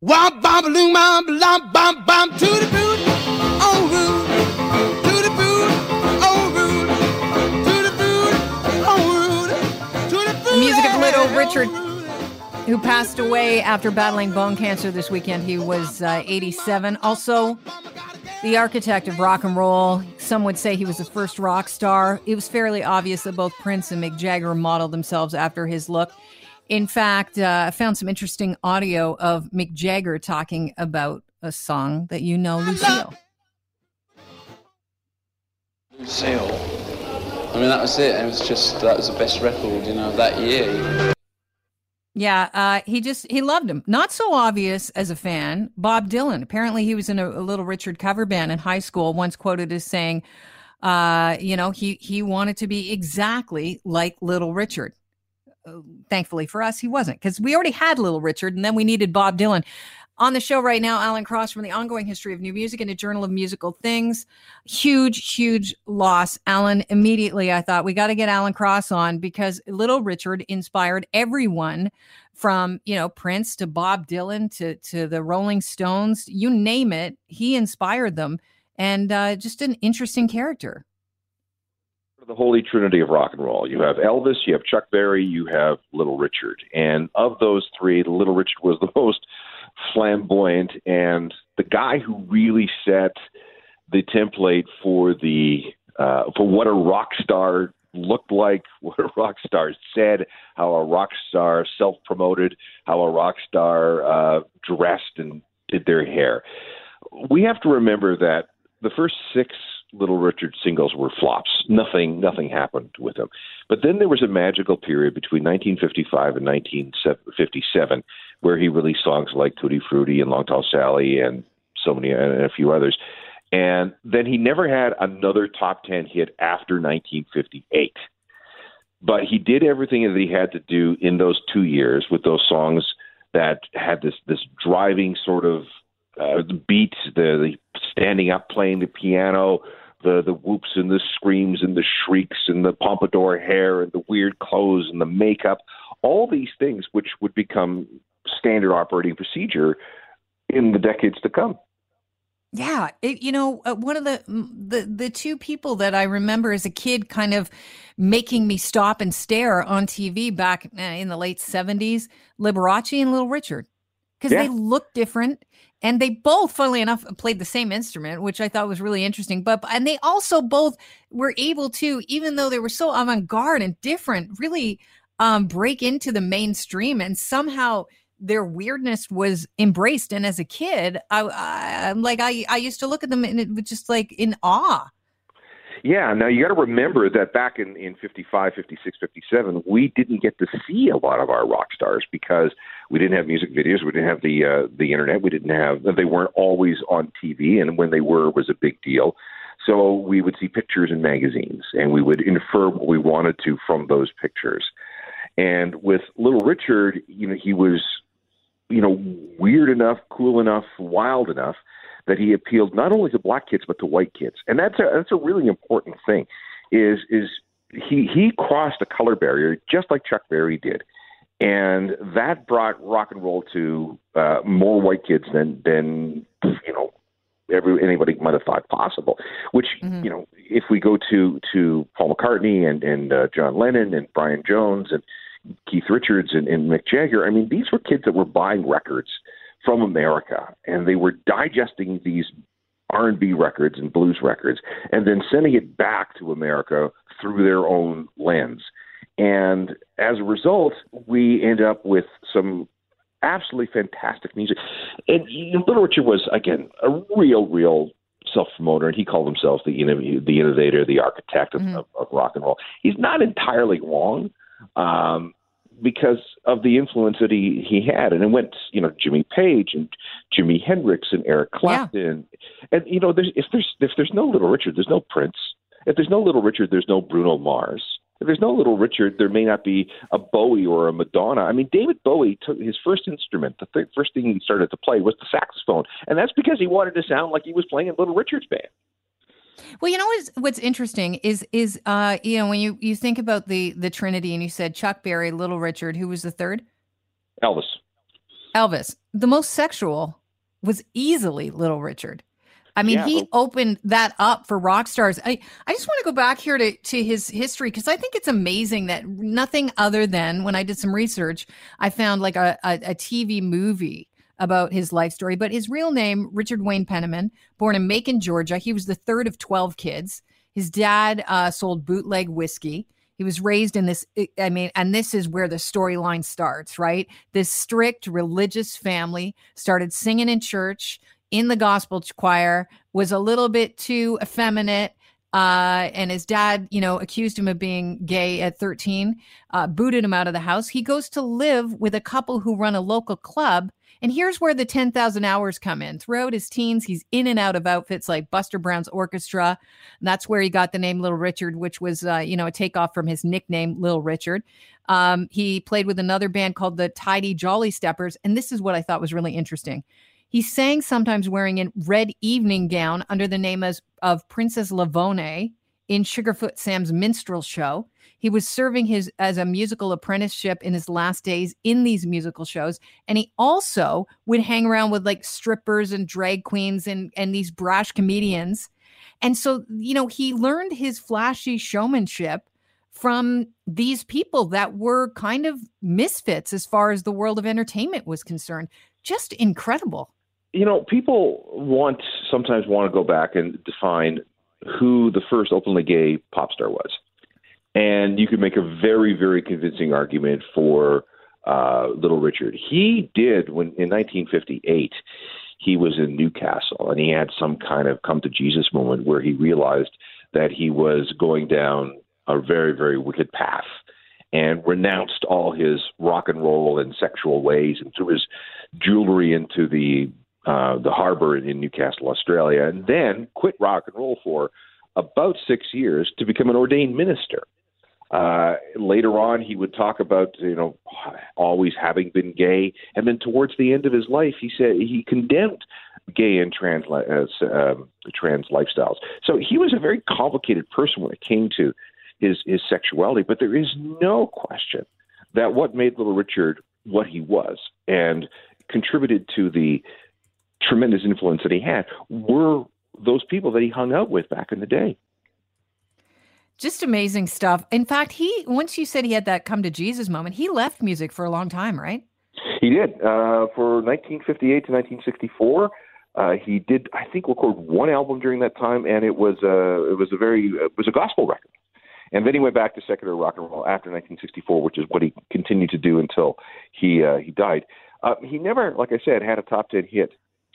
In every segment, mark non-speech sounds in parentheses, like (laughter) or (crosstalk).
Womp bom loom bom bom bom bom to the boot on root to the boot on root to the boot on root to the boot. The music of Little Richard, who passed away after battling bone cancer this weekend. He was uh, 87. Also, the architect of rock and roll. Some would say he was the first rock star. It was fairly obvious that both Prince and Mick Jagger modeled themselves after his look. In fact, uh, I found some interesting audio of Mick Jagger talking about a song that you know, Lucille. Lucille. I mean, that was it. It was just, that was the best record, you know, that year. Yeah, uh, he just he loved him. Not so obvious as a fan. Bob Dylan. Apparently, he was in a, a Little Richard cover band in high school. Once quoted as saying, uh, "You know, he he wanted to be exactly like Little Richard." Thankfully for us, he wasn't because we already had Little Richard, and then we needed Bob Dylan. On the show right now, Alan Cross from the Ongoing History of New Music and a Journal of Musical Things. Huge, huge loss. Alan, immediately I thought we got to get Alan Cross on because Little Richard inspired everyone from, you know, Prince to Bob Dylan to, to the Rolling Stones, you name it. He inspired them and uh, just an interesting character. The holy trinity of rock and roll. You have Elvis, you have Chuck Berry, you have Little Richard. And of those three, Little Richard was the (laughs) most flamboyant and the guy who really set the template for the uh, for what a rock star looked like, (laughs) what a rock star said, how a rock star self promoted, how a rock star uh, dressed and did their hair. We have to remember that the first six Little Richard singles were flops. Nothing, nothing happened with them. But then there was a magical period between 1955 and 1957 where he released songs like Tutti Frutti and Long Tall Sally and so many and a few others. And then he never had another top 10 hit after 1958. But he did everything that he had to do in those two years with those songs that had this this driving sort of uh, the beat, the, the standing up playing the piano, the the whoops and the screams and the shrieks and the pompadour hair and the weird clothes and the makeup, all these things which would become standard operating procedure in the decades to come. Yeah, it, you know, uh, one of the the the two people that I remember as a kid, kind of making me stop and stare on TV back uh, in the late seventies, Liberace and Little Richard, because Yeah. they look different, and they both, funnily enough, played the same instrument, which I thought was really interesting. But and they also both were able to, even though they were so avant garde and different, really um, break into the mainstream. And somehow their weirdness was embraced. And as a kid I, I like i i used to look at them and it was just like in awe. Yeah, now you got to remember that back in, in 55, 56, 57, we didn't get to see a lot of our rock stars because we didn't have music videos, we didn't have the uh, the internet, we didn't have they weren't always on TV, and when they were, it was a big deal. So we would see pictures in magazines, and we would infer what we wanted to from those pictures. And with Little Richard, you know, he was, you know, weird enough, cool enough, wild enough that he appealed not only to black kids but to white kids, and that's a that's a really important thing. Is is he he crossed a color barrier just like Chuck Berry did, and that brought rock and roll to uh, more white kids than than you know every anybody might have thought possible. Which you know, if we go to to Paul McCartney and and uh, John Lennon and Brian Jones and Keith Richards and, and Mick Jagger, I mean, these were kids that were buying records from America, and they were digesting these R&B records and blues records, and then sending it back to America through their own lens. And as a result, we end up with some absolutely fantastic music. And you know, Little Richard was again a real, real self promoter, and he called himself the the innovator, the architect of, of, of rock and roll. He's not entirely wrong. Um, because of the influence that he he had, and it went, you know, Jimmy Page and Jimi Hendrix and Eric Clapton, and you know, there's if there's if there's no Little Richard, there's no Prince. If there's no Little Richard, there's no Bruno Mars. If there's no Little Richard, there may not be a Bowie or a Madonna. I mean, David Bowie took his first instrument, the th- first thing he started to play was the saxophone, and that's because he wanted to sound like he was playing in Little Richard's band. well you know what's what's interesting is is uh you know when you you think about the the trinity and you said chuck berry little richard who was the third Elvis. Elvis, the most sexual was easily Little Richard. I mean, Yeah, he opened that up for rock stars. I, I just want to go back here to, to his history because I think it's amazing that nothing other than when I did some research, I found like a, a, a TV movie about his life story. But his real name, Richard Wayne Penniman, born in Macon, Georgia. He was the third of 12 kids. His dad uh, sold bootleg whiskey. He was raised in this, I mean, and this is where the storyline starts, right? This strict religious family started singing in church in the gospel choir, was a little bit too effeminate. Uh, and his dad, you know, accused him of being gay at 13, uh, booted him out of the house. He goes to live with a couple who run a local club. And here's where the 10,000 hours come in. Throughout his teens, he's in and out of outfits like Buster Brown's Orchestra. And that's where he got the name Little Richard, which was, uh, you know, a takeoff from his nickname, Little Richard. Um, he played with another band called the Tidy Jolly Steppers. And this is what I thought was really interesting. He sang sometimes wearing a red evening gown under the name as, of Princess LaVonne in Sugarfoot Sam's minstrel show. He was serving his as a musical apprenticeship in his last days in these musical shows, and he also would hang around with like strippers and drag queens and and these brash comedians. And so, you know, he learned his flashy showmanship from these people that were kind of misfits as far as the world of entertainment was concerned. Just incredible. You know, people want sometimes want to go back and define who the first openly gay pop star was, and you could make a very, very convincing argument for uh, Little Richard. He did when in 1958. He was in Newcastle, and he had some kind of come to Jesus moment where he realized that he was going down a very, very wicked path, and renounced all his rock and roll and sexual ways, and threw his jewelry into the uh, the harbor in Newcastle, Australia, and then quit rock and roll for about six years to become an ordained minister. Uh, later on, he would talk about you know always having been gay, and then towards the end of his life, he said he condemned gay and trans uh, um, trans lifestyles. So he was a very complicated person when it came to his his sexuality. But there is no question that what made Little Richard what he was and contributed to the tremendous influence that he had were those people that he hung out with back in the day. Just amazing stuff. In fact, he once you said he had that come to Jesus moment, he left music for a long time, right? He did uh, for 1958 to 1964. Uh, he did, I think, record one album during that time, and it was uh, it was a very it was a gospel record. And then he went back to secular rock and roll after 1964, which is what he continued to do until he uh, he died. Uh, he never, like I said, had a top ten hit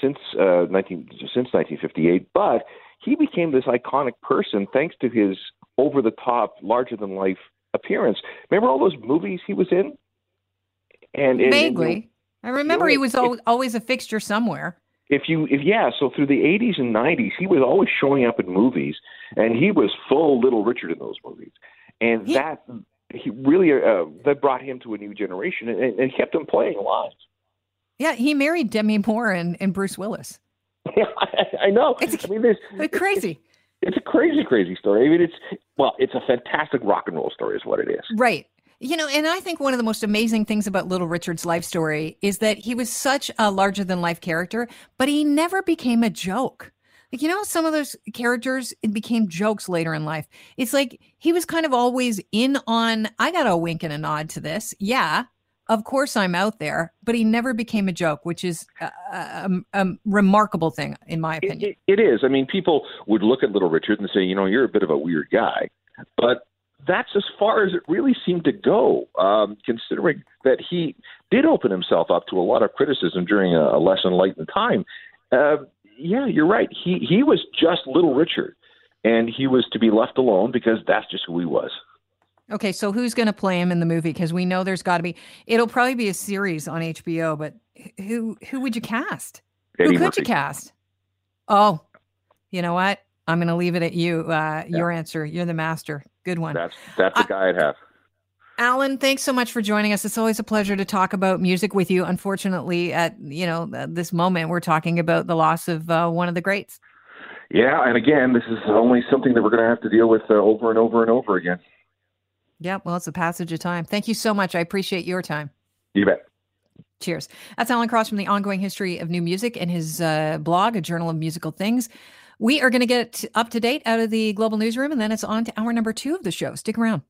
since uh, 19 since 1958, but he became this iconic person thanks to his over the top, larger than life appearance. Remember all those movies he was in? And, and Vaguely. I remember he know, was it- al- always a fixture somewhere. if you if yeah so through the 80s and 90s he was always showing up in movies and he was full little richard in those movies and He- that he really uh, that brought him to a new generation and, and kept him playing live Yeah, he married Demi Moore and, and Bruce Willis. (laughs) yeah I, I know It's- i mean Like crazy. it's a crazy crazy story i mean it's well it's a fantastic rock and roll story is what it is Right. You know, and I think one of the most amazing things about Little Richard's life story is that he was such a larger than life character, but he never became a joke. Like, you know, some of those characters, it became jokes later in life. It's like he was kind of always in on, I got a wink and a nod to this. Yeah, of course I'm out there, but he never became a joke, which is a, a, a remarkable thing, in my It, opinion. it, it is. I mean, people would look at Little Richard and say, you know, you're a bit of a weird guy, but that's as far as it really seemed to go. Um, considering that he did open himself up to a lot of criticism during a, a less enlightened time. Uh, yeah, you're right. He he was just Little Richard, and he was to be left alone because that's just who he was. Okay, so who's going to play him in the movie? Because we know there's got to be. It'll probably be a series on HBO, but who who would you cast? Eddie who could Murphy. you cast? Oh, you know what? I'm going to leave it at you. Uh, Your answer. You're the master. Good one. That's that's the guy I'd have. Alan, thanks so much for joining us. It's always a pleasure to talk about music with you. Unfortunately, at you know this moment, we're talking about the loss of uh, one of the greats. Yeah, and again, this is only something that we're going to have to deal with uh, over and over and over again. Yeah, well, it's a passage of time. Thank you so much. I appreciate your time. You bet. Cheers. That's Alan Cross from the Ongoing History of New Music and his uh, blog, A Journal of Musical Things. We are going to get up to date out of the global newsroom, and then it's on to hour number two of the show. Stick around.